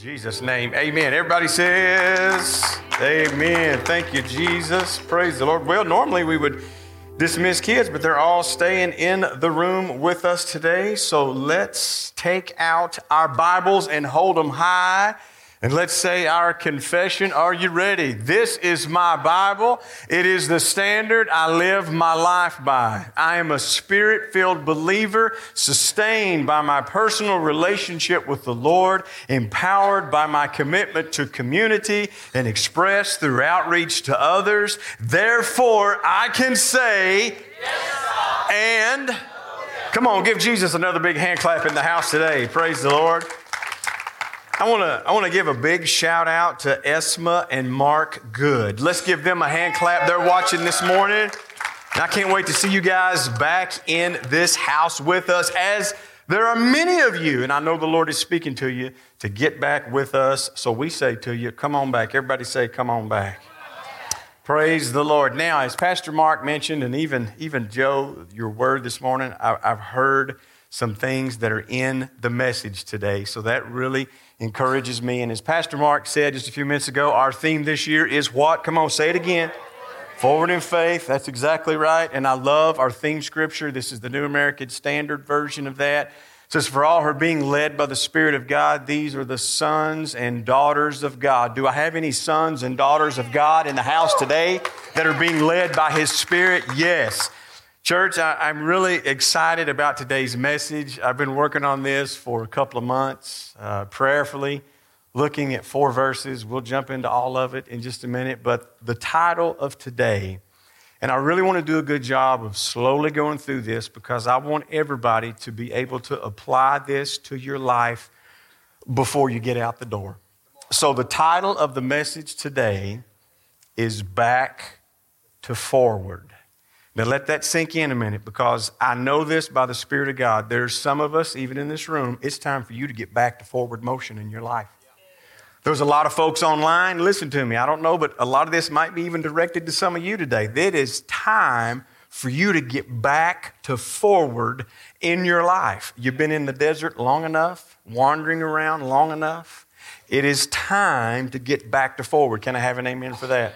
Jesus' name, amen. Everybody says, Amen. Thank you, Jesus. Praise the Lord. Well, normally we would dismiss kids, but they're all staying in the room with us today. So let's take out our Bibles and hold them high and let's say our confession. Are you ready? This is my Bible. It is the standard I live my life by. I am a spirit filled believer, sustained by my personal relationship with the Lord, empowered by my commitment to community, and expressed through outreach to others. Therefore, I can say, yes, and come on, give Jesus another big hand clap in the house today. Praise the Lord. I want to I want to give a big shout out to Esma and Mark Good. Let's give them a hand clap. They're watching this morning. And I can't wait to see you guys back in this house with us as there are many of you, and I know the Lord is speaking to you to get back with us. So we say to you, come on back. Everybody say, come on back. Praise the Lord. Now, as Pastor Mark mentioned, and even, even Joe, your word this morning, I, I've heard some things that are in the message today. So that really encourages me. And as Pastor Mark said just a few minutes ago, our theme this year is what? Come on, say it again. Forward in faith. That's exactly right. And I love our theme scripture. This is the New American Standard version of that. It says, For all are being led by the Spirit of God, these are the sons and daughters of God. Do I have any sons and daughters of God in the house today that are being led by His Spirit? Yes. Church, I, am really excited about today's message. I've been working on this for a couple of months, uh, prayerfully, looking at four verses. We'll jump into all of it in just a minute. But the title of today, and I really want to do a good job of slowly going through this because I want everybody to be able to apply this to your life before you get out the door. So, the title of the message today is Back to Forward. Now, let that sink in a minute because I know this by the Spirit of God. There's some of us, even in this room, it's time for you to get back to forward motion in your life. There's a lot of folks online. Listen to me. I don't know, but a lot of this might be even directed to some of you today. It is time for you to get back to forward in your life. You've been in the desert long enough, wandering around long enough. It is time to get back to forward. Can I have an amen for that?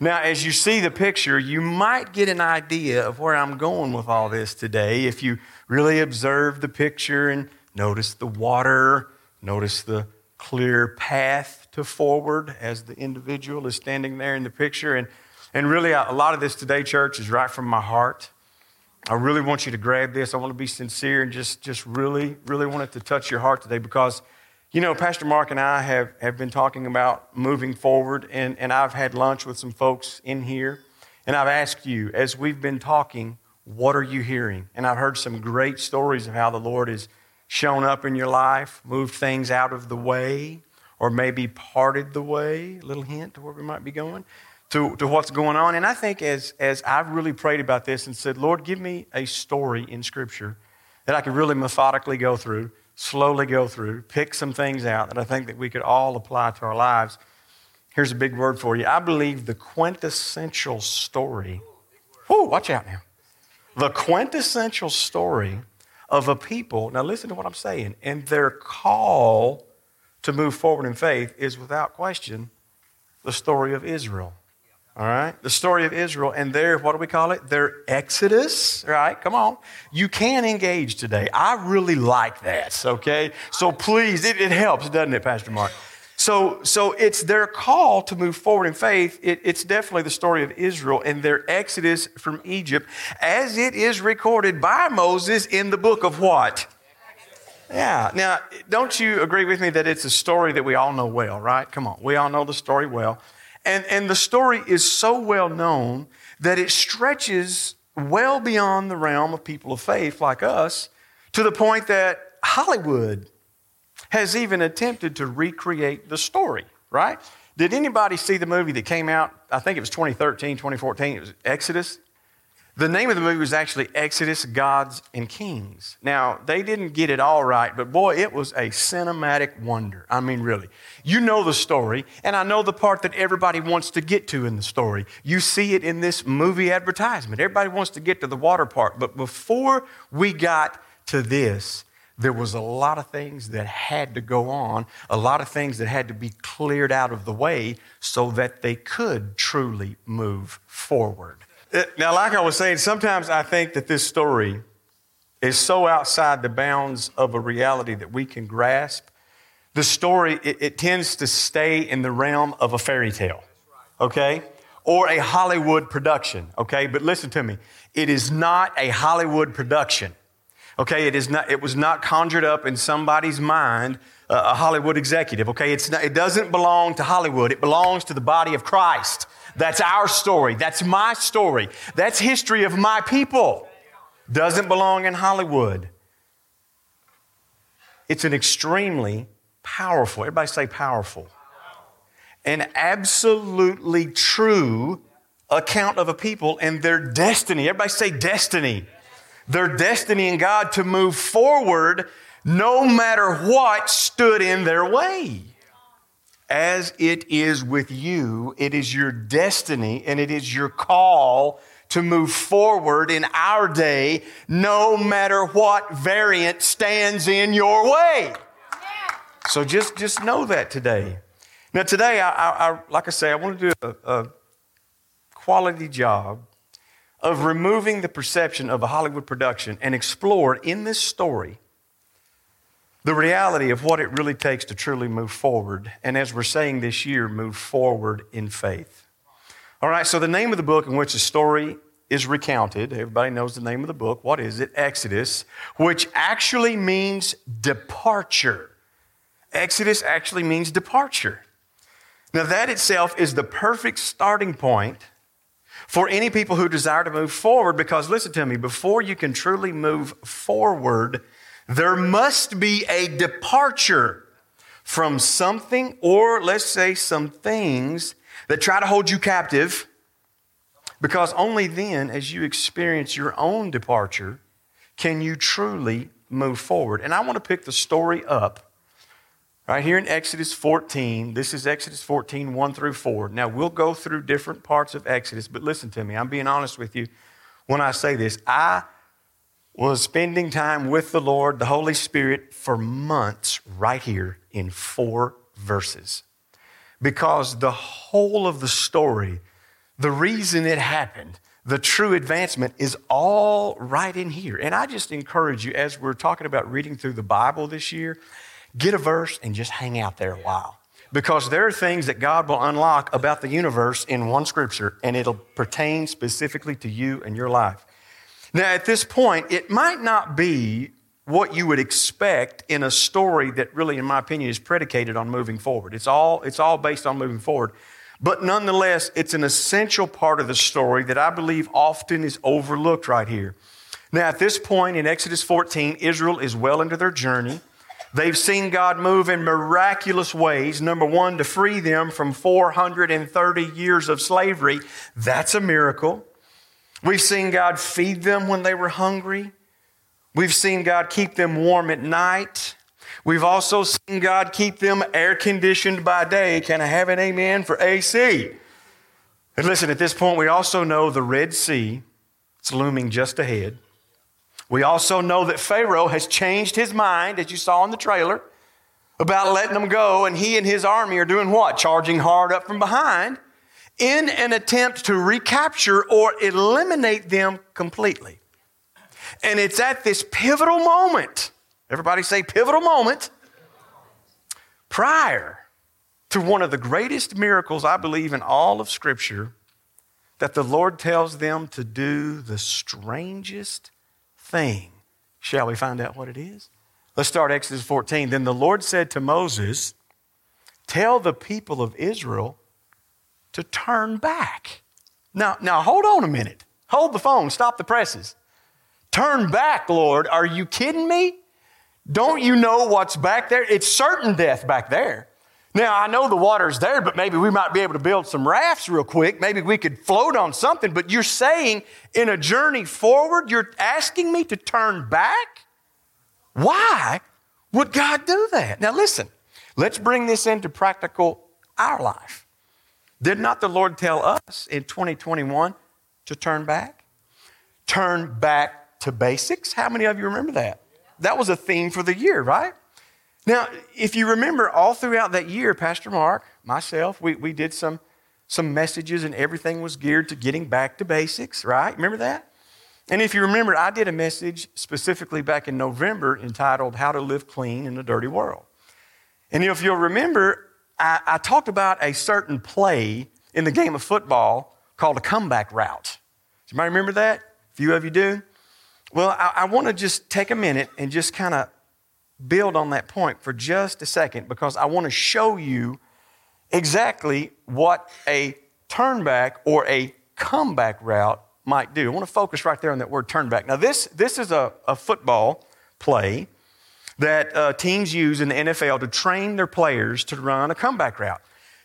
Now, as you see the picture, you might get an idea of where I'm going with all this today if you really observe the picture and notice the water, notice the clear path to forward as the individual is standing there in the picture. And, and really, a lot of this today, church, is right from my heart. I really want you to grab this. I want to be sincere and just, just really, really want it to touch your heart today because you know, Pastor Mark and I have, have been talking about moving forward, and, and I've had lunch with some folks in here, and I've asked you, as we've been talking, what are you hearing? And I've heard some great stories of how the Lord has shown up in your life, moved things out of the way, or maybe parted the way. A little hint to where we might be going, to, to what's going on. And I think as, as I've really prayed about this and said, Lord, give me a story in Scripture that I could really methodically go through slowly go through, pick some things out that I think that we could all apply to our lives. Here's a big word for you. I believe the quintessential story. Whoo, watch out now. The quintessential story of a people, now listen to what I'm saying, and their call to move forward in faith is without question the story of Israel. All right? The story of Israel and their, what do we call it? Their exodus. right? Come on. You can engage today. I really like that, okay? So please, it, it helps, doesn't it, Pastor Mark? So, so it's their call to move forward in faith. It, it's definitely the story of Israel and their exodus from Egypt as it is recorded by Moses in the book of what? Yeah. Now, don't you agree with me that it's a story that we all know well, right? Come on. We all know the story well. And, and the story is so well known that it stretches well beyond the realm of people of faith like us to the point that Hollywood has even attempted to recreate the story, right? Did anybody see the movie that came out? I think it was 2013, 2014. It was Exodus. The name of the movie was actually Exodus, Gods, and Kings. Now, they didn't get it all right, but boy, it was a cinematic wonder. I mean, really. You know the story, and I know the part that everybody wants to get to in the story. You see it in this movie advertisement. Everybody wants to get to the water part. But before we got to this, there was a lot of things that had to go on, a lot of things that had to be cleared out of the way so that they could truly move forward. Uh, now, like I was saying, sometimes I think that this story is so outside the bounds of a reality that we can grasp. The story, it, it tends to stay in the realm of a fairy tale, okay? Or a Hollywood production, okay? But listen to me, it is not a Hollywood production. Okay, it, is not, it was not conjured up in somebody's mind, uh, a Hollywood executive. Okay, it's not, it doesn't belong to Hollywood, it belongs to the body of Christ. That's our story. That's my story. That's history of my people. Doesn't belong in Hollywood. It's an extremely powerful, everybody say powerful, an absolutely true account of a people and their destiny. Everybody say destiny their destiny in God to move forward no matter what stood in their way. As it is with you, it is your destiny and it is your call to move forward in our day, no matter what variant stands in your way. So just, just know that today. Now, today, I, I, I like I say, I want to do a, a quality job of removing the perception of a Hollywood production and explore in this story the reality of what it really takes to truly move forward. And as we're saying this year, move forward in faith. All right, so the name of the book in which the story is recounted, everybody knows the name of the book. What is it? Exodus, which actually means departure. Exodus actually means departure. Now, that itself is the perfect starting point for any people who desire to move forward because listen to me, before you can truly move forward, there must be a departure from something or let's say some things that try to hold you captive because only then as you experience your own departure can you truly move forward. And I want to pick the story up Right here in Exodus 14, this is Exodus 14, 1 through 4. Now, we'll go through different parts of Exodus, but listen to me. I'm being honest with you when I say this. I was spending time with the Lord, the Holy Spirit, for months right here in four verses. Because the whole of the story, the reason it happened, the true advancement is all right in here. And I just encourage you, as we're talking about reading through the Bible this year, get a verse and just hang out there a while. Because there are things that God will unlock about the universe in one scripture, and it'll pertain specifically to you and your life. Now, at this point, it might not be what you would expect in a story that really, in my opinion, is predicated on moving forward. It's all, it's all based on moving forward. But nonetheless, it's an essential part of the story that I believe often is overlooked right here. Now, at this point in Exodus 14, Israel is well into their journey. They've seen God move in miraculous ways. Number one, to free them from 430 years of slavery. That's a miracle. We've seen God feed them when they were hungry. We've seen God keep them warm at night. We've also seen God keep them air conditioned by day. Can I have an amen for AC? And listen, at this point, we also know the Red Sea is looming just ahead. We also know that Pharaoh has changed his mind, as you saw in the trailer, about letting them go, and he and his army are doing what? Charging hard up from behind in an attempt to recapture or eliminate them completely. And it's at this pivotal moment, everybody say pivotal moment, prior to one of the greatest miracles I believe in all of Scripture, that the Lord tells them to do the strangest thing. Shall we find out what it is? Let's start Exodus 14. Then the Lord said to Moses, Tell the people of Israel to turn back. Now, now hold on a minute. Hold the phone. Stop the presses. Turn back, Lord. Are you kidding me? Don't you know what's back there? It's certain death back there. Now, I know the water's there, but maybe we might be able to build some rafts real quick. Maybe we could float on something. But you're saying in a journey forward, you're asking me to turn back? Why would God do that? Now, listen, let's bring this into practical our life. Did not the Lord tell us in 2021 to turn back? Turn back to basics? How many of you remember that? that was a theme for the year, right? Now, if you remember, all throughout that year, Pastor Mark, myself, we, we did some, some messages and everything was geared to getting back to basics, right? Remember that? And if you remember, I did a message specifically back in November entitled How to Live Clean in a Dirty World. And if you'll remember, I, I talked about a certain play in the game of football called a comeback route. Anybody remember that? A few of you do. Well, I, I want to just take a minute and just kind of build on that point for just a second because I want to show you exactly what a turnback or a comeback route might do. I want to focus right there on that word turnback. Now, this, this is a, a football play that uh, teams use in the NFL to train their players to run a comeback route.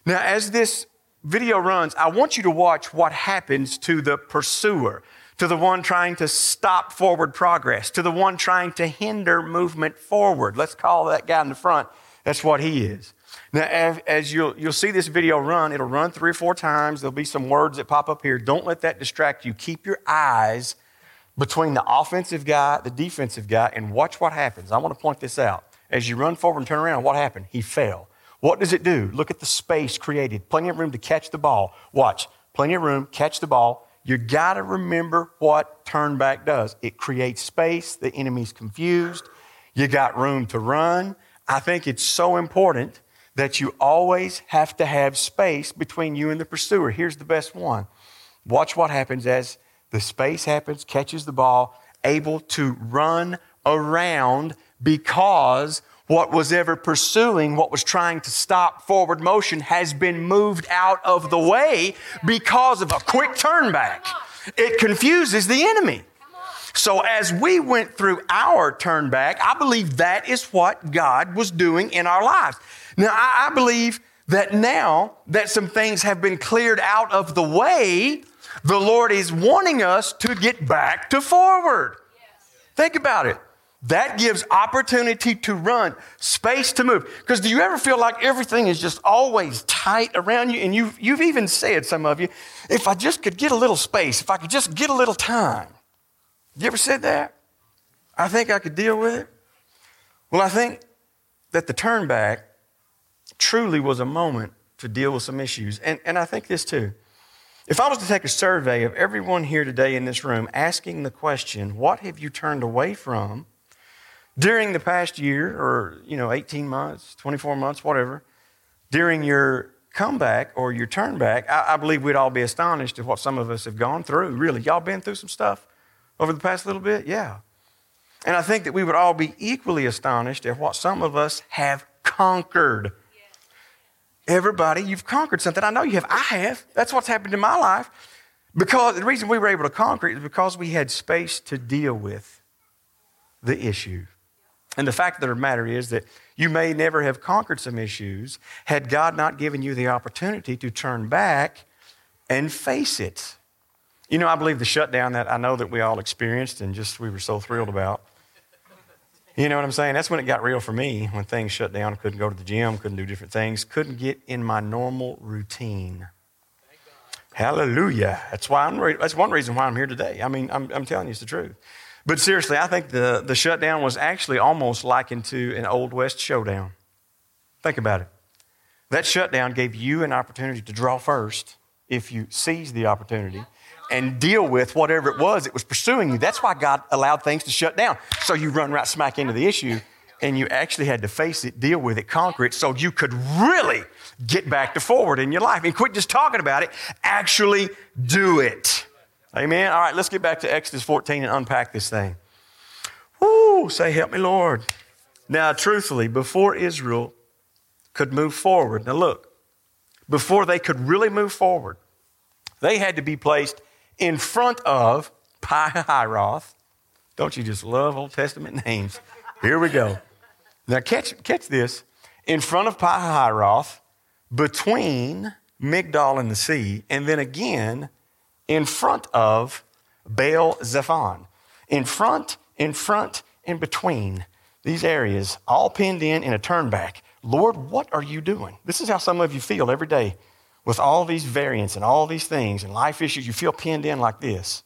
Now, as this video runs, I want you to watch what happens to the pursuer to the one trying to stop forward progress, to the one trying to hinder movement forward. Let's call that guy in the front. That's what he is. Now, as, you'll, you'll see this video run, it'll run three or four times. There'll be some words that pop up here. Don't let that distract you. Keep your eyes between the offensive guy, the defensive guy, and watch what happens. I want to point this out. As you run forward and turn around, what happened? He fell. What does it do? Look at the space created. Plenty of room to catch the ball. Watch. Plenty of room, catch the ball, you got to remember what turn back does. It creates space, the enemy's confused, you got room to run. I think it's so important that you always have to have space between you and the pursuer. Here's the best one. Watch what happens as the space happens, catches the ball, able to run around because what was ever pursuing, what was trying to stop forward motion, has been moved out of the way because of a quick turn back. It confuses the enemy. So, as we went through our turn back, I believe that is what God was doing in our lives. Now, I, believe that now that some things have been cleared out of the way, the Lord is wanting us to get back to forward. Think about it. That gives opportunity to run, space to move. Because do you ever feel like everything is just always tight around you? And you've, you've even said, some of you, if I just could get a little space, if I could just get a little time. You ever said that? I think I could deal with it. Well, I think that the turn back truly was a moment to deal with some issues. And, and I think this too. If I was to take a survey of everyone here today in this room asking the question, what have you turned away from? during the past year or, you know, 18 months, 24 months, whatever, during your comeback or your turn back, I, I, believe we'd all be astonished at what some of us have gone through. Really, y'all been through some stuff over the past little bit? Yeah. And I think that we would all be equally astonished at what some of us have conquered. Everybody, you've conquered something. I know you have. I have. That's what's happened in my life. Because the reason we were able to conquer it is because we had space to deal with the issue. And the fact of the matter is that you may never have conquered some issues had God not given you the opportunity to turn back and face it. You know, I believe the shutdown that I know that we all experienced and just we were so thrilled about. You know what I'm saying? That's when it got real for me, when things shut down. Couldn't go to the gym, couldn't do different things, couldn't get in my normal routine. Hallelujah. That's why I'm that's one reason why I'm here today. I mean, I'm, I'm telling you it's the truth. But seriously, I think the, the shutdown was actually almost likened to an Old West showdown. Think about it. That shutdown gave you an opportunity to draw first if you seized the opportunity and deal with whatever it was that was pursuing you. That's why God allowed things to shut down. So you run right smack into the issue and you actually had to face it, deal with it, conquer it, so you could really get back to forward in your life and quit just talking about it, actually do it. Amen. All right, let's get back to Exodus 14 and unpack this thing. Woo, say, help me, Lord. Now, truthfully, before Israel could move forward, now look, before they could really move forward, they had to be placed in front of Pi-hahiroth. Don't you just love Old Testament names? Here we go. Now, catch, catch this. In front of Pi-hahiroth, between Migdol and the sea, and then again in front of Baal Zephon. In front, in front, in between these areas, all pinned in in a turnback. Lord, what are you doing? This is how some of you feel every day with all these variants and all these things and life issues. You feel pinned in like this.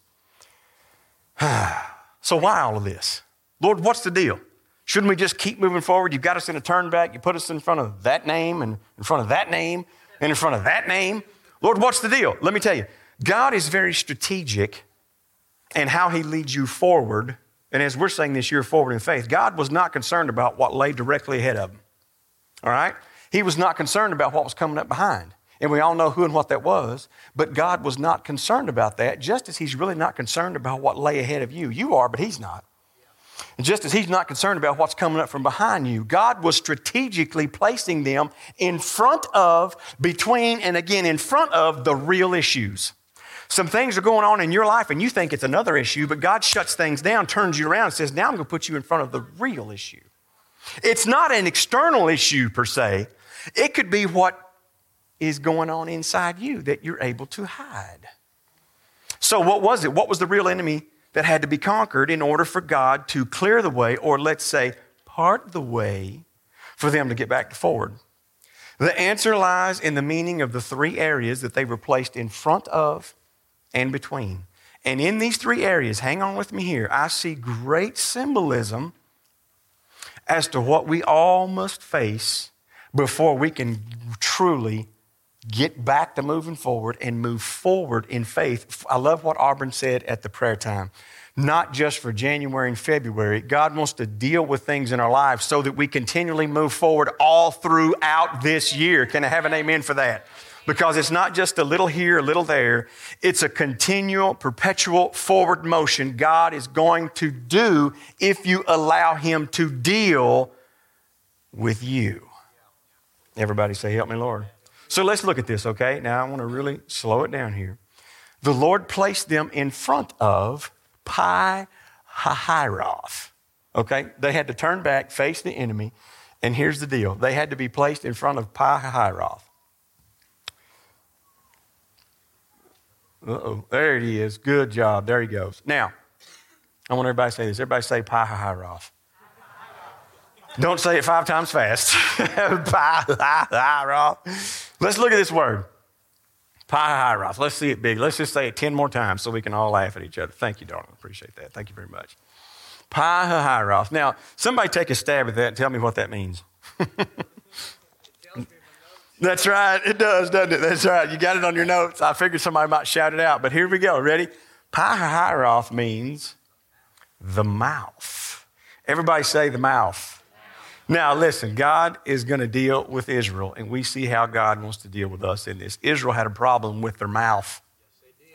so, why all of this? Lord, what's the deal? Shouldn't we just keep moving forward? You've got us in a turn back. You put us in front of that name and in front of that name and in front of that name. Lord, what's the deal? Let me tell you. God is very strategic in how he leads you forward. And as we're saying this year forward in faith, God was not concerned about what lay directly ahead of him. All right? He was not concerned about what was coming up behind. And we all know who and what that was. But God was not concerned about that, just as He's really not concerned about what lay ahead of you. You are, but He's not. And just as He's not concerned about what's coming up from behind you, God was strategically placing them in front of, between, and again in front of the real issues. Some things are going on in your life and you think it's another issue, but God shuts things down, turns you around, and says, Now I'm going to put you in front of the real issue. It's not an external issue per se, it could be what is going on inside you that you're able to hide. So, what was it? What was the real enemy that had to be conquered in order for God to clear the way, or let's say, part the way for them to get back to forward? The answer lies in the meaning of the three areas that they were placed in front of and between. And in these three areas, hang on with me here, I see great symbolism as to what we all must face before we can truly get back to moving forward and move forward in faith. I love what Auburn said at the prayer time. Not just for January and February. God wants to deal with things in our lives so that we continually move forward all throughout this year. Can I have an amen for that? Because it's not just a little here, a little there. It's a continual, perpetual forward motion God is going to do if you allow Him to deal with you. Everybody say, Help me, Lord. So let's look at this, okay? Now I want to really slow it down here. The Lord placed them in front of Pi Hahiroth. Okay? They had to turn back, face the enemy, and here's the deal. They had to be placed in front of Pi Hahiroth. Uh-oh. There he is. Good job. There he goes. Now, I want everybody to say this. Everybody say Pi Hahiroth. Don't say it five times fast. Let's look at this word. Pihiroth. Let's see it big. Let's just say it 10 more times so we can all laugh at each other. Thank you, darling. Appreciate that. Thank you very much. Pihiroth. Now, somebody take a stab at that and tell me what that means. That's right. It does, doesn't it? That's right. You got it on your notes. I figured somebody might shout it out, but here we go. Ready? Pihiroth means the mouth. Everybody say the mouth. Now, listen, God is going to deal with Israel, and we see how God wants to deal with us in this. Israel had a problem with their mouth.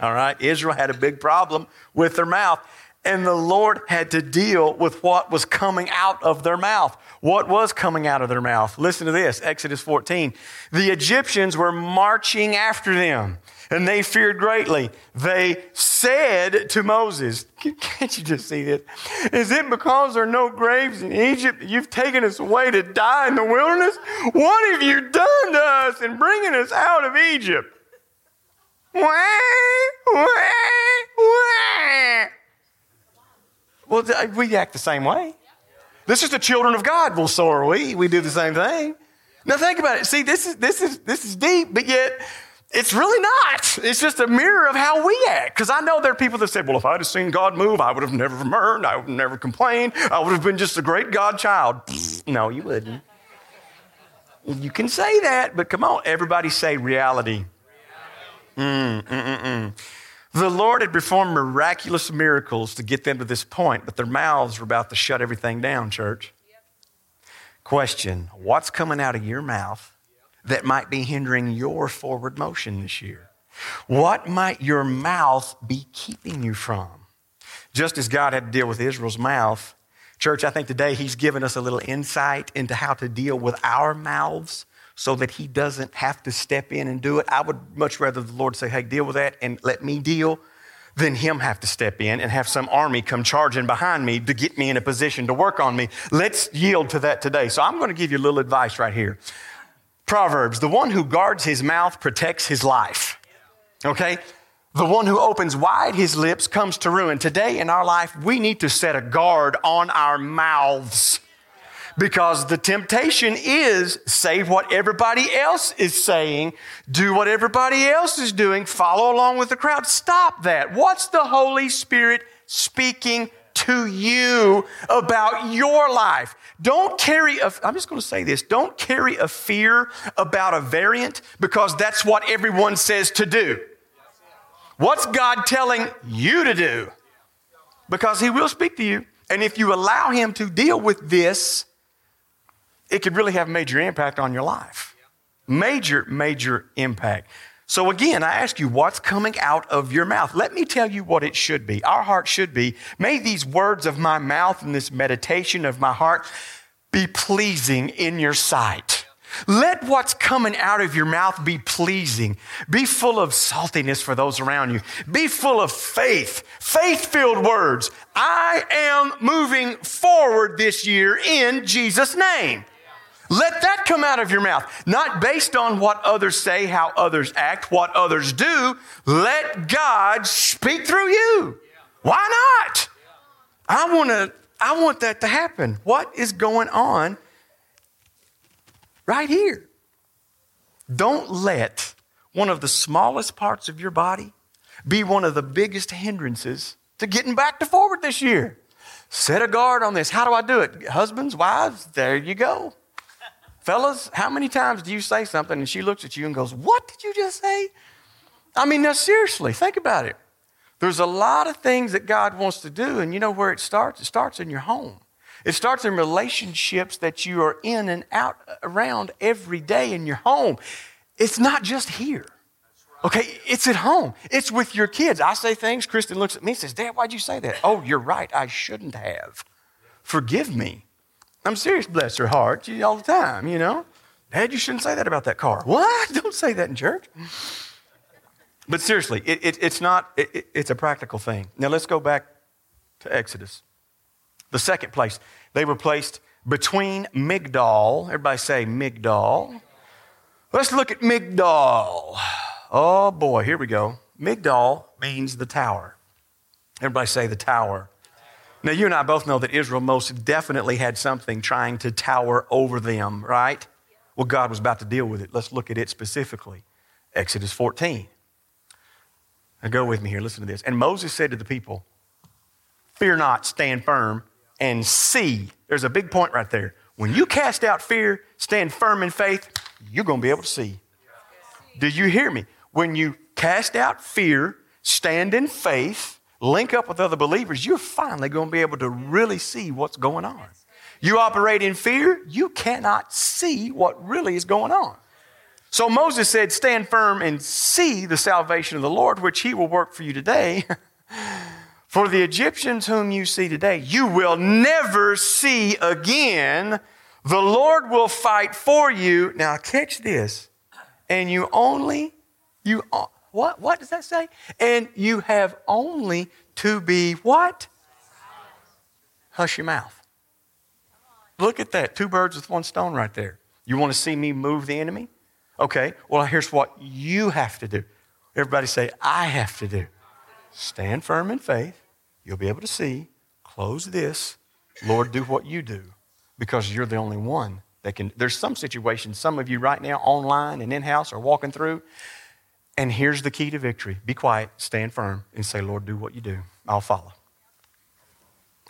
All right? Israel had a big problem with their mouth, and the Lord had to deal with what was coming out of their mouth. What was coming out of their mouth? Listen to this Exodus 14. The Egyptians were marching after them and they feared greatly. They said to Moses, Can't you just see this? Is it because there are no graves in Egypt that you've taken us away to die in the wilderness? What have you done to us in bringing us out of Egypt? Well, we act the same way. This is the children of God. Well, so are we. We do the same thing. Now think about it. See, this is this is this is deep, but yet it's really not. It's just a mirror of how we act. Because I know there are people that say, well, if I'd have seen God move, I would have never murmured, I would have never complained, I would have been just a great God child. no, you wouldn't. You can say that, but come on, everybody say reality. Mm, mm, mm, mm. The Lord had performed miraculous miracles to get them to this point, but their mouths were about to shut everything down, church. Question What's coming out of your mouth that might be hindering your forward motion this year? What might your mouth be keeping you from? Just as God had to deal with Israel's mouth, church, I think today He's given us a little insight into how to deal with our mouths so that He doesn't have to step in and do it. I would much rather the Lord say, hey, deal with that and let me deal than Him have to step in and have some army come charging behind me to get me in a position to work on me. Let's yield to that today. So I'm going to give you a little advice right here. Proverbs, the one who guards his mouth protects his life. Okay? The one who opens wide his lips comes to ruin. Today in our life, we need to set a guard on our mouths because the temptation is say what everybody else is saying, do what everybody else is doing, follow along with the crowd. Stop that. What's the Holy Spirit speaking to you about your life. Don't carry a, I'm just going to say this, don't carry a fear about a variant because that's what everyone says to do. What's God telling you to do? Because He will speak to you. And if you allow Him to deal with this, it could really have major impact on your life. Major, major impact. So again, I ask you, what's coming out of your mouth? Let me tell you what it should be. Our heart should be, may these words of my mouth and this meditation of my heart be pleasing in your sight. Let what's coming out of your mouth be pleasing. Be full of saltiness for those around you. Be full of faith, faith filled words. I am moving forward this year in Jesus' name. Let that come out of your mouth, not based on what others say, how others act, what others do. Let God speak through you. Why not? I want to I want that to happen. What is going on right here? Don't let one of the smallest parts of your body be one of the biggest hindrances to getting back to forward this year. Set a guard on this. How do I do it? Husbands, wives, there you go. Fellas, how many times do you say something and she looks at you and goes, What did you just say? I mean, now seriously, think about it. There's a lot of things that God wants to do, and you know where it starts? It starts in your home. It starts in relationships that you are in and out uh, around every day in your home. It's not just here. Okay, it's at home. It's with your kids. I say things, Kristen looks at me and says, Dad, why'd you say that? Oh, you're right. I shouldn't have. Forgive me. I'm serious, bless her heart, all the time, you know. Dad, you shouldn't say that about that car. What? Don't say that in church. But seriously, it, it, it's not, it, it's a practical thing. Now let's go back to Exodus. The second place, they were placed between Migdal. Everybody say Migdal. Let's look at Migdal. Oh boy, here we go. Migdal means the tower. Everybody say the tower. Now, you and I both know that Israel most definitely had something trying to tower over them, right? Well, God was about to deal with it. Let's look at it specifically. Exodus 14. Now, go with me here. Listen to this. And Moses said to the people, Fear not, stand firm, and see. There's a big point right there. When you cast out fear, stand firm in faith, you're going to be able to see. Do you hear me? When you cast out fear, stand in faith, link up with other believers, you're finally going to be able to really see what's going on. You operate in fear, you cannot see what really is going on. So Moses said, Stand firm and see the salvation of the Lord, which he will work for you today. for the Egyptians whom you see today, you will never see again. The Lord will fight for you. Now, catch this. And you only, you what? What does that say? And you have only to be what? Hush your mouth. Look at that. Two birds with one stone right there. You want to see me move the enemy? Okay, well, here's what you have to do. Everybody say, I have to do. Stand firm in faith. You'll be able to see. Close this. Lord, do what you do because you're the only one that can. There's some situations, some of you right now online and in house are walking through and here's the key to victory be quiet, stand firm, and say, Lord, do what you do. I'll follow.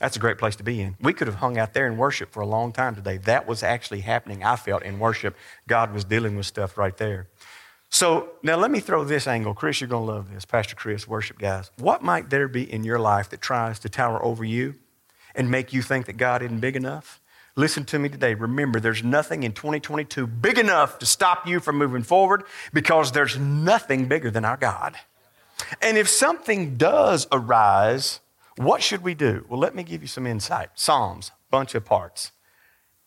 That's a great place to be in. We could have hung out there and worship for a long time today. That was actually happening, I felt, in worship. God was dealing with stuff right there. So now let me throw this angle. Chris, you're going to love this. Pastor Chris, worship guys. What might there be in your life that tries to tower over you and make you think that God isn't big enough? Listen to me today. Remember, there's nothing in 2022 big enough to stop you from moving forward because there's nothing bigger than our God. And if something does arise, what should we do? Well, let me give you some insight. Psalms, bunch of parts.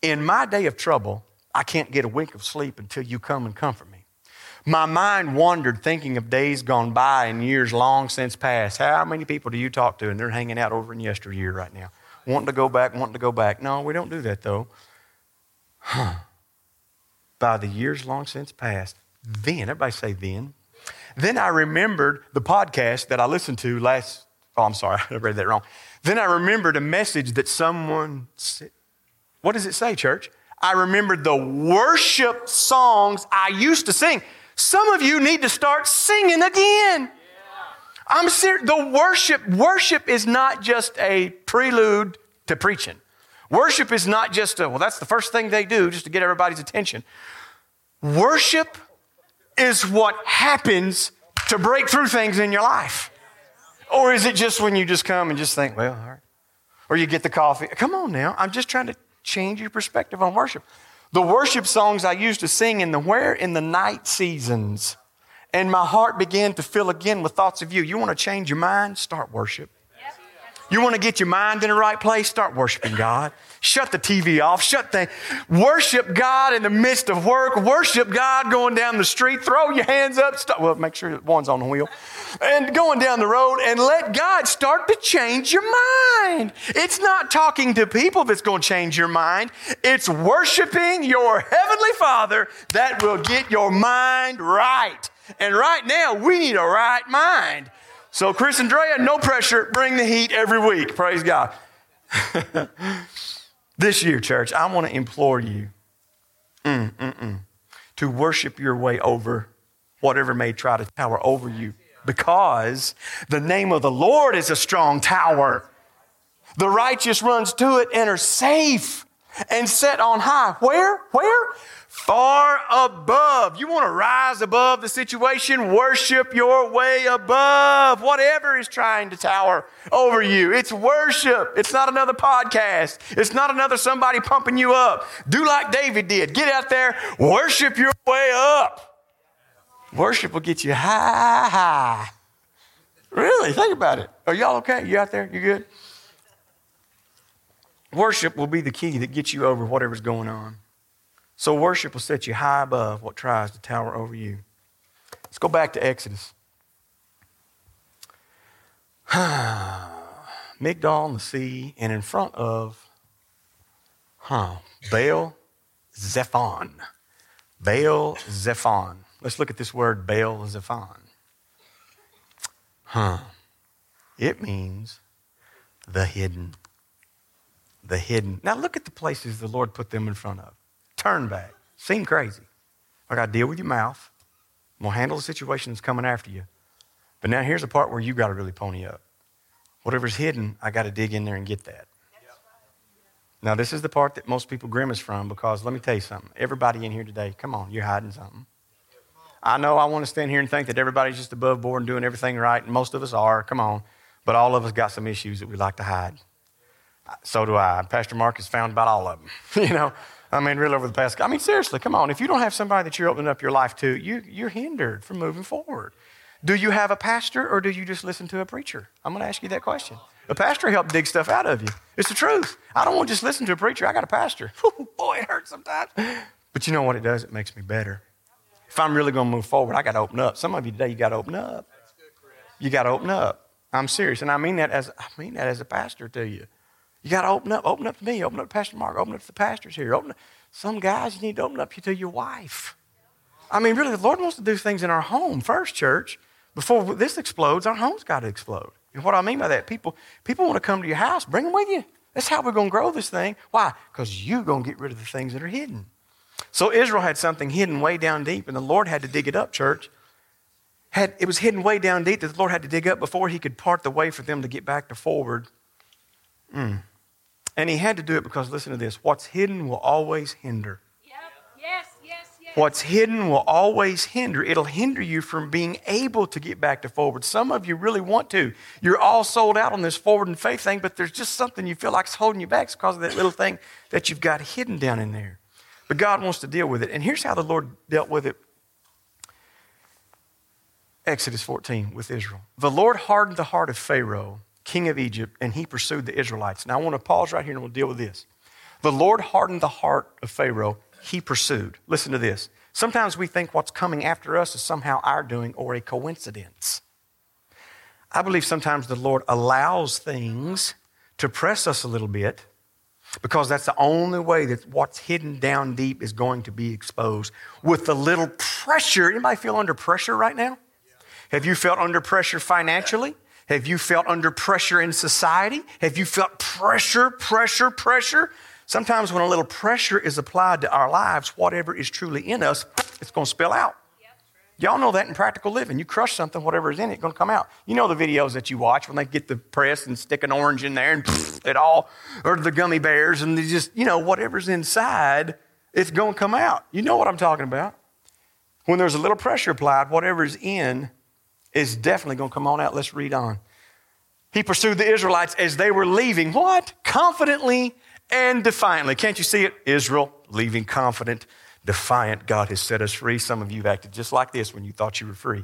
In my day of trouble, I can't get a wink of sleep until you come and comfort me. My mind wandered thinking of days gone by and years long since past. How many people do you talk to and they're hanging out over in yesteryear right now? Wanting to go back, wanting to go back. No, we don't do that though. Huh. By the years long since past, then, everybody say then. Then I remembered the podcast that I listened to last, oh, I'm sorry, I read that wrong. Then I remembered a message that someone said. What does it say, church? I remembered the worship songs I used to sing. Some of you need to start singing again. I'm serious. The worship, worship is not just a prelude to preaching. Worship is not just a, well, that's the first thing they do just to get everybody's attention. Worship is what happens to break through things in your life. Or is it just when you just come and just think, well, all right. Or you get the coffee. Come on now. I'm just trying to change your perspective on worship. The worship songs I used to sing in the where? In the night seasons. And my heart began to fill again with thoughts of you. You want to change your mind? Start worship. You want to get your mind in the right place? Start worshiping God. Shut the TV off. Shut the worship God in the midst of work. Worship God going down the street. Throw your hands up. Stop. Well, make sure one's on the wheel. And going down the road and let God start to change your mind. It's not talking to people that's going to change your mind. It's worshiping your heavenly Father that will get your mind right. And right now, we need a right mind. So, Chris and Drea, no pressure. Bring the heat every week. Praise God. this year, church, I want to implore you mm, mm, mm, to worship your way over whatever may try to tower over you because the name of the Lord is a strong tower. The righteous runs to it and are safe and set on high. Where? Where? far above. You want to rise above the situation? Worship your way above whatever is trying to tower over you. It's worship. It's not another podcast. It's not another somebody pumping you up. Do like David did. Get out there, worship your way up. Worship will get you high, high. Really? Think about it. Are y'all okay? You out there? You good? Worship will be the key that gets you over whatever's going on. So worship will set you high above what tries to tower over you. Let's go back to Exodus. Migdol and the sea, and in front of huh, Baal Zephon. Baal Zephon. Let's look at this word Baal Zephon. Huh. It means the hidden. The hidden. Now look at the places the Lord put them in front of turn back. Seem crazy. I got to deal with your mouth. I'm going to handle the situation that's coming after you. But now here's the part where you got to really pony up. Whatever's hidden, I got to dig in there and get that. Now, this is the part that most people grimace from because let me tell you something. Everybody in here today, come on, you're hiding something. I know I want to stand here and think that everybody's just above board and doing everything right, and most of us are. Come on. But all of us got some issues that we like to hide. So do I. Pastor Mark has found about all of them. you know, I mean, really over the past, I mean, seriously, come on. If you don't have somebody that you're opening up your life to, you, you're hindered from moving forward. Do you have a pastor or do you just listen to a preacher? I'm going to ask you that question. A pastor helps dig stuff out of you. It's the truth. I don't want to just listen to a preacher. I got a pastor. Boy, it hurts sometimes. But you know what it does? It makes me better. If I'm really going to move forward, I got to open up. Some of you today, you got to open up. You got to open up. I'm serious, and I mean that as I mean that as a pastor to you. You got to open up. Open up to me. Open up to Pastor Mark. Open up to the pastors here. Open up. Some guys, you need to open up to your wife. I mean, really, the Lord wants to do things in our home first, church. Before this explodes, our home's got to explode. And what I mean by that, people, people want to come to your house. Bring them with you. That's how we're going to grow this thing. Why? Because you're going to get rid of the things that are hidden. So Israel had something hidden way down deep, and the Lord had to dig it up, church. Had, it was hidden way down deep that the Lord had to dig up before he could part the way for them to get back to forward. Mm. And he had to do it because, listen to this what's hidden will always hinder. Yep. Yes, yes, yes. What's hidden will always hinder. It'll hinder you from being able to get back to forward. Some of you really want to. You're all sold out on this forward and faith thing, but there's just something you feel like is holding you back. It's because of that little thing that you've got hidden down in there. But God wants to deal with it. And here's how the Lord dealt with it Exodus 14 with Israel. The Lord hardened the heart of Pharaoh king of Egypt, and he pursued the Israelites. Now, I want to pause right here and we'll deal with this. The Lord hardened the heart of Pharaoh, he pursued. Listen to this. Sometimes we think what's coming after us is somehow our doing or a coincidence. I believe sometimes the Lord allows things to press us a little bit because that's the only way that what's hidden down deep is going to be exposed. With the little pressure, anybody feel under pressure right now? Have you felt under pressure financially? Have you felt under pressure in society? Have you felt pressure, pressure, pressure? Sometimes when a little pressure is applied to our lives, whatever is truly in us, it's going to spill out. Y'all know that in practical living. You crush something, whatever is in it, it's going to come out. You know the videos that you watch when they get the press and stick an orange in there and pfft, it all, or the gummy bears, and they just, you know, whatever's inside, it's going to come out. You know what I'm talking about. When there's a little pressure applied, whatever's in is definitely going to come on out. Let's read on. He pursued the Israelites as they were leaving. What? Confidently and defiantly. Can't you see it? Israel leaving confident defiant, God has set us free. Some of you have acted just like this when you thought you were free,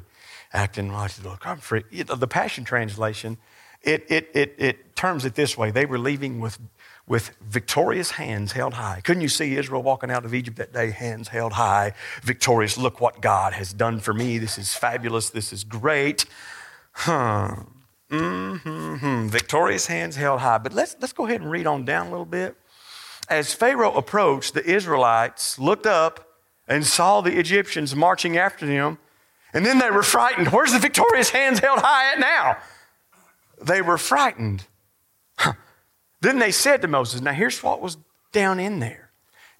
acting like, look, I'm free. The Passion Translation, it, it, it, it terms it this way they were leaving with, with victorious hands held high. Couldn't you see Israel walking out of Egypt that day, hands held high, victorious? Look what God has done for me. This is fabulous. This is great. Huh. Mm-hmm. Victorious hands held high. But let's, let's go ahead and read on down a little bit as Pharaoh approached, the Israelites looked up and saw the Egyptians marching after them. And then they were frightened. Where's the victorious hands held high at now? They were frightened. Then they said to Moses, Now here's what was down in there.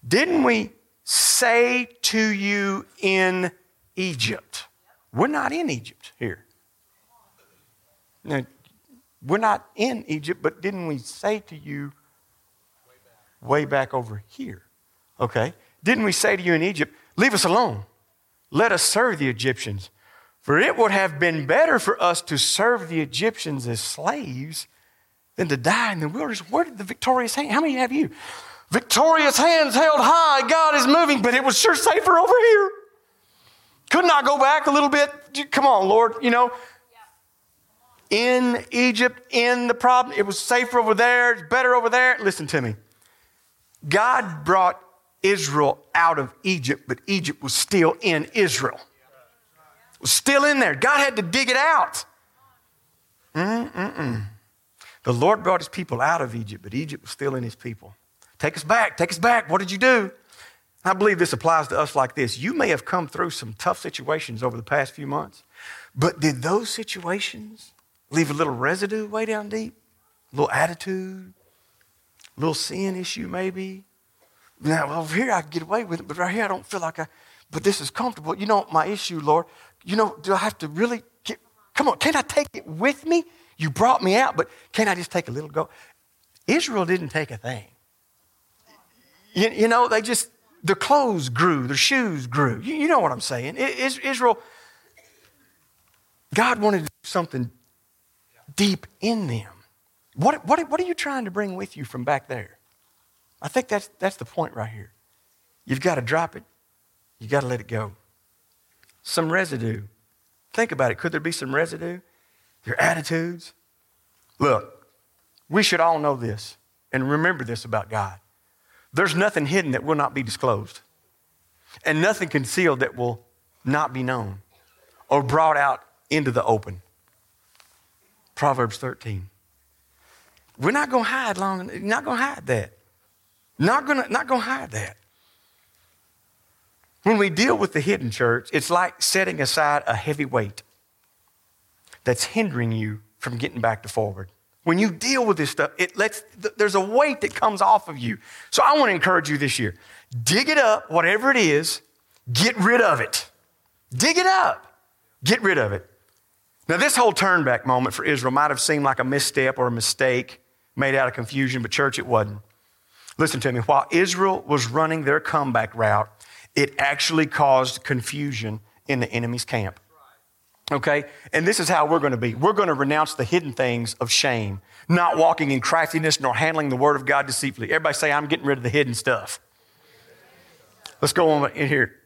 Didn't we say to you in Egypt? We're not in Egypt here. Now, we're not in Egypt, but didn't we say to you way back over here. Okay? Didn't we say to you in Egypt, Leave us alone. Let us serve the Egyptians. For it would have been better for us to serve the Egyptians as slaves than to die in the wilderness. Where did the victorious hand? How many have you? Victorious hands held high. God is moving, but it was sure safer over here. Could not I go back a little bit. Come on, Lord. You know, in Egypt, in the problem, it was safer over there. It's better over there. Listen to me. God brought Israel out of Egypt, but Egypt was still in Israel. Was still in there. God had to dig it out. Mm-mm-mm. The Lord brought his people out of Egypt, but Egypt was still in his people. Take us back, take us back. What did you do? I believe this applies to us like this. You may have come through some tough situations over the past few months, but did those situations leave a little residue way down deep? A little attitude, a little sin issue maybe. Now, over here I can get away with it, but right here I don't feel like I, but this is comfortable. You know, my issue, Lord, you know, do I have to really, get, come on, can't I take it with me? You brought me out, but can't I just take a little go? Israel didn't take a thing. You, you know, they just, their clothes grew, their shoes grew. You, you know what I'm saying. It, Israel, God wanted to do something deep in them. What, what, what are you trying to bring with you from back there? I think that's, that's the point right here. You've got to drop it, you've got to let it go. Some residue. Think about it. Could there be some residue? Your attitudes? Look, we should all know this and remember this about God. There's nothing hidden that will not be disclosed, and nothing concealed that will not be known or brought out into the open. Proverbs 13. We're not going to hide long. Not going to hide that. Not going to not going to hide that. When we deal with the hidden church, it's like setting aside a heavy weight that's hindering you from getting back to forward. When you deal with this stuff, it lets there's a weight that comes off of you. So I want to encourage you this year. Dig it up, whatever it is, get rid of it. Dig it up. Get rid of it. Now, this whole turn back moment for Israel might have seemed like a misstep or a mistake made out of confusion, but church, it wasn't. Listen to me. While Israel was running their comeback route, it actually caused confusion in the enemy's camp. Okay? And this is how we're going to be. We're going to renounce the hidden things of shame, not walking in craftiness nor handling the word of God deceitfully. Everybody say, I'm getting rid of the hidden stuff. Let's go on in here.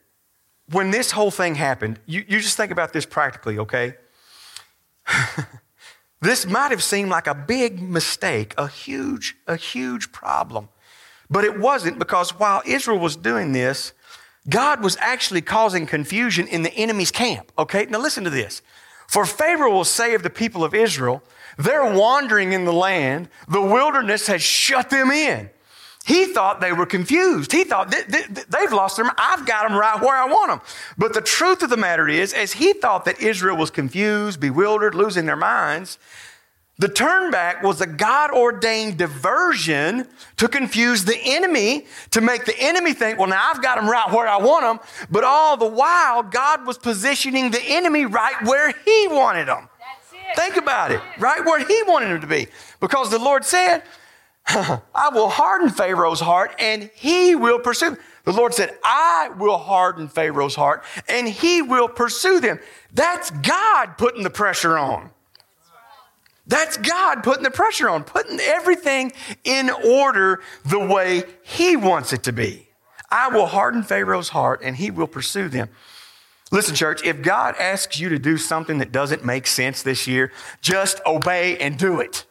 When this whole thing happened, you, you just think about this practically, okay? This might have seemed like a big mistake, a huge, a huge problem. But it wasn't because while Israel was doing this, God was actually causing confusion in the enemy's camp. Okay, now listen to this. For Pharaoh will say of the people of Israel, they're wandering in the land, the wilderness has shut them in. He thought they were confused. He thought they've lost them. I've got them right where I want them. But the truth of the matter is, as he thought that Israel was confused, bewildered, losing their minds, The turn back was a God ordained diversion to confuse the enemy, to make the enemy think, well, now I've got them right where I want them. But all the while, God was positioning the enemy right where He wanted them. Think about it, right where He wanted them to be. Because the Lord said, I will harden Pharaoh's heart and he will pursue. The Lord said, I will harden Pharaoh's heart and he will pursue them. That's God putting the pressure on. That's God putting the pressure on, putting everything in order the way He wants it to be. I will harden Pharaoh's heart and he will pursue them. Listen, church, if God asks you to do something that doesn't make sense this year, just obey and do it.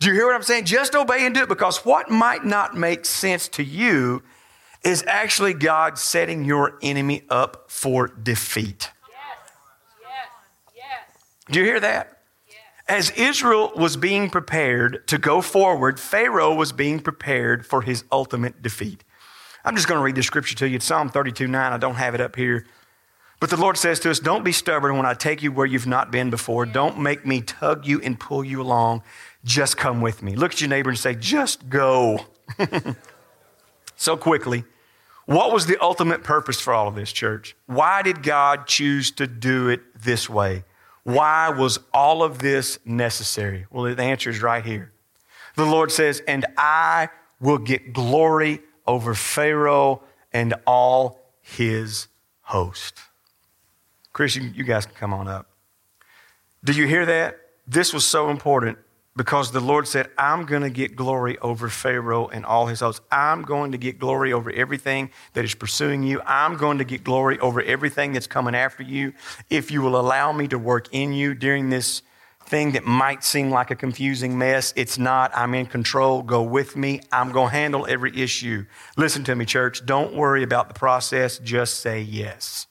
Do you hear what I'm saying? Just obey and do it because what might not make sense to you is actually God setting your enemy up for defeat. Yes, yes, yes. Do you hear that? As Israel was being prepared to go forward, Pharaoh was being prepared for his ultimate defeat. I'm just going to read the scripture to you. It's Psalm 32 9. I don't have it up here. But the Lord says to us, Don't be stubborn when I take you where you've not been before. Don't make me tug you and pull you along. Just come with me. Look at your neighbor and say, Just go. so quickly. What was the ultimate purpose for all of this, church? Why did God choose to do it this way? Why was all of this necessary? Well, the answer is right here. The Lord says, And I will get glory over Pharaoh and all his host. Christian, you guys can come on up. Do you hear that? This was so important because the Lord said, I'm going to get glory over Pharaoh and all his hosts. I'm going to get glory over everything that is pursuing you. I'm going to get glory over everything that's coming after you. If you will allow me to work in you during this thing that might seem like a confusing mess, it's not. I'm in control. Go with me. I'm going to handle every issue. Listen to me, church. Don't worry about the process. Just say yes.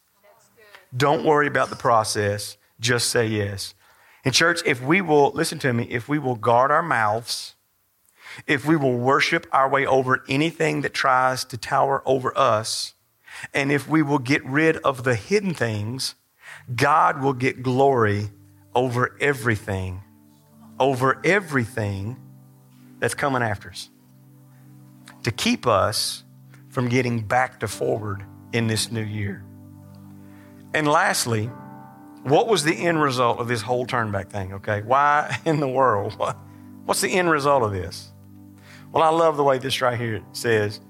Don't worry about the process. Just say yes. And, church, if we will, listen to me, if we will guard our mouths, if we will worship our way over anything that tries to tower over us, and if we will get rid of the hidden things, God will get glory over everything, over everything that's coming after us to keep us from getting back to forward in this new year. And lastly, what was the end result of this whole turnback thing? Okay, why in the world? What's the end result of this? Well, I love the way this right here says,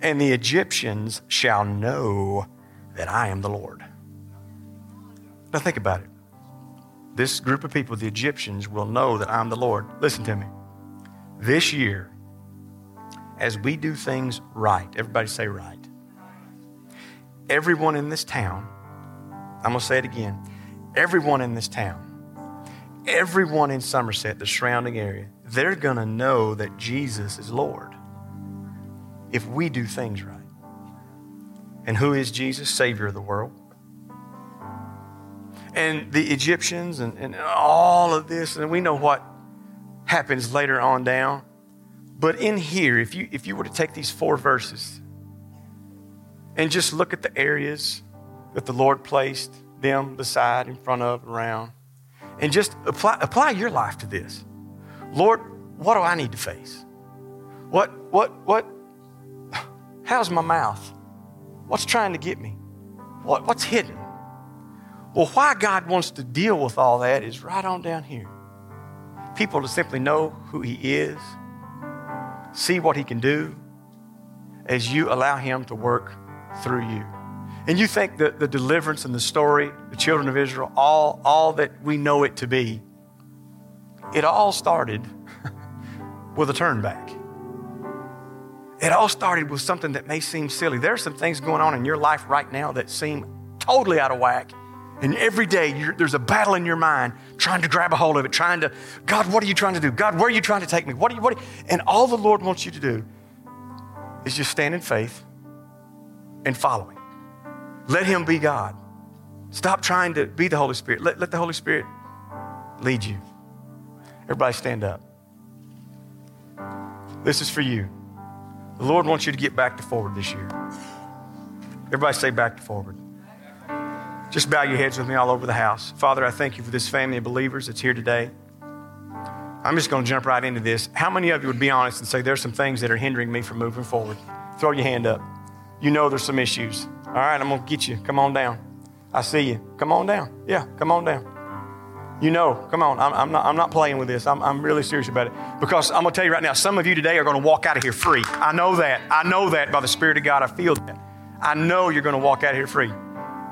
and the Egyptians shall know that I am the Lord. Now think about it. This group of people, the Egyptians, will know that I'm the Lord. Listen to me. This year, as we do things right, everybody say right. Everyone in this town, I'm going to say it again everyone in this town, everyone in Somerset, the surrounding area, they're going to know that Jesus is Lord if we do things right. And who is Jesus? Savior of the world. And the Egyptians and, and all of this, and we know what happens later on down. But in here, if you, if you were to take these four verses and just look at the areas that the Lord placed them beside, in front of, around. And just apply, apply your life to this. Lord, what do I need to face? What, what, what, how's my mouth? What's trying to get me? What, what's hidden? Well, why God wants to deal with all that is right on down here. People to simply know who He is, see what He can do as you allow Him to work through you. And you think that the deliverance and the story, the children of Israel, all, all that we know it to be, it all started with a turn back. It all started with something that may seem silly. There are some things going on in your life right now that seem totally out of whack. And every day there's a battle in your mind trying to grab a hold of it, trying to, God, what are you trying to do? God, where are you trying to take me? What are you, what are you? And all the Lord wants you to do is just stand in faith and follow Him. Let Him be God. Stop trying to be the Holy Spirit. Let, let the Holy Spirit lead you. Everybody stand up. This is for you. The Lord wants you to get back to forward this year. Everybody say back to forward. Just bow your heads with me all over the house. Father, I thank you for this family of believers that's here today. I'm just going to jump right into this. How many of you would be honest and say, there's some things that are hindering me from moving forward? Throw your hand up. You know there's some issues. All right, I'm going to get you. Come on down. I see you. Come on down. Yeah, come on down. You know, come on. I'm, I'm, not, I'm not playing with this. I'm, I'm really serious about it. Because I'm going to tell you right now, some of you today are going to walk out of here free. I know that. I know that by the Spirit of God. I feel that. I know you're going to walk out of here free.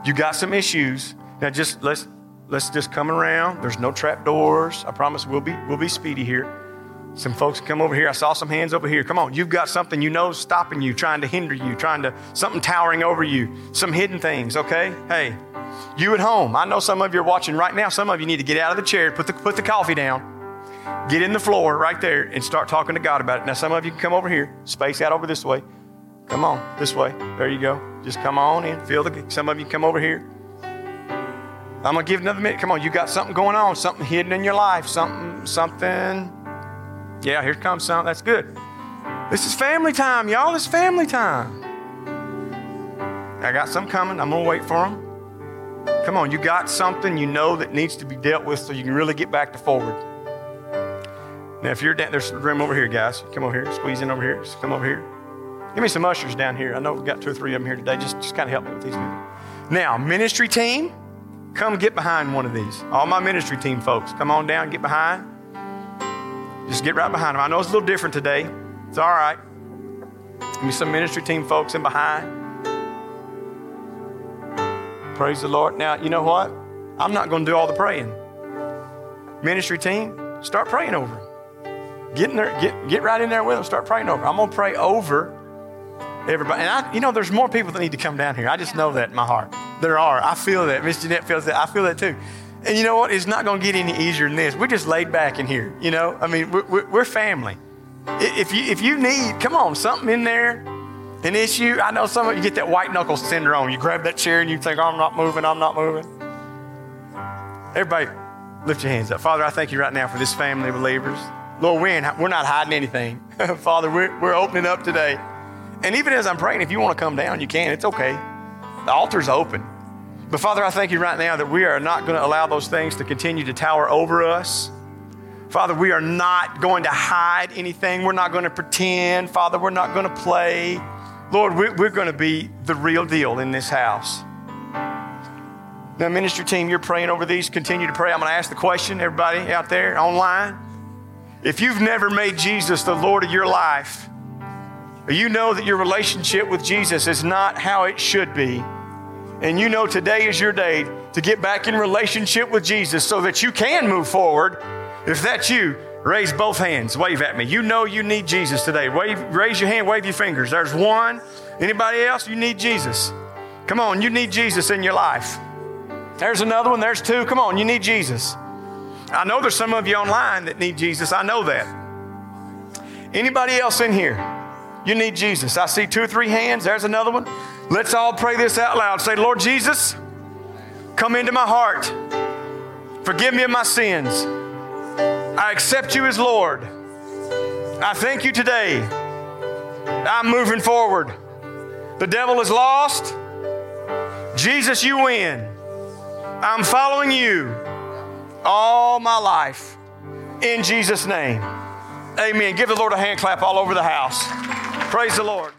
You got some issues. Now just let's let's just come around. There's no trap doors. I promise we'll be we'll be speedy here. Some folks come over here. I saw some hands over here. Come on, you've got something you know stopping you, trying to hinder you, trying to something towering over you, some hidden things, okay? Hey, you at home. I know some of you are watching right now. Some of you need to get out of the chair, put the put the coffee down, get in the floor right there, and start talking to God about it. Now, some of you can come over here, space out over this way. Come on, this way. There you go. Just come on in. Feel the. Some of you come over here. I'm gonna give another minute. Come on, you got something going on, something hidden in your life, something, something. Yeah, here comes some. That's good. This is family time, y'all. This is family time. I got some coming. I'm gonna wait for them. Come on, you got something you know that needs to be dealt with so you can really get back to forward. Now, if you're down, there's room over here, guys. Come over here, squeeze in over here. Just come over here. Give me some ushers down here. I know we've got two or three of them here today. Just, just kind of help me with these people. Now, ministry team, come get behind one of these. All my ministry team folks, come on down, get behind. Just get right behind them. I know it's a little different today. It's all right. Give me some ministry team folks in behind. Praise the Lord. Now, you know what? I'm not going to do all the praying. Ministry team, start praying over them. Get in there, get, get right in there with them, start praying over. them. I'm going to pray over everybody. And I, you know, there's more people that need to come down here. I just know that in my heart. There are. I feel that. Miss Jeanette feels that. I feel that too. And you know what? It's not going to get any easier than this. We're just laid back in here. You know, I mean, we're, we're family. If you if you need, come on, something in there, an issue. I know some of you get that white knuckle syndrome. You grab that chair and you think, I'm not moving. I'm not moving. Everybody, lift your hands up. Father, I thank you right now for this family of believers. Lord, we're, we're not hiding anything. Father, we're, we're opening up today. And even as I'm praying, if you want to come down, you can. It's okay. The altar's open. But Father, I thank you right now that we are not going to allow those things to continue to tower over us. Father, we are not going to hide anything. We're not going to pretend. Father, we're not going to play. Lord, we're going to be the real deal in this house. Now, ministry team, you're praying over these. Continue to pray. I'm going to ask the question, everybody out there online. If you've never made Jesus the Lord of your life, you know that your relationship with Jesus is not how it should be. And you know today is your day to get back in relationship with Jesus so that you can move forward. If that's you, raise both hands, wave at me. You know you need Jesus today. Wave, raise your hand, wave your fingers. There's one. Anybody else? You need Jesus. Come on, you need Jesus in your life. There's another one. There's two. Come on, you need Jesus. I know there's some of you online that need Jesus. I know that. Anybody else in here? You need Jesus. I see two or three hands. There's another one. Let's all pray this out loud. Say, Lord Jesus, come into my heart. Forgive me of my sins. I accept you as Lord. I thank you today. I'm moving forward. The devil is lost. Jesus, you win. I'm following you all my life. In Jesus' name. Amen. Give the Lord a hand clap all over the house. Praise the Lord.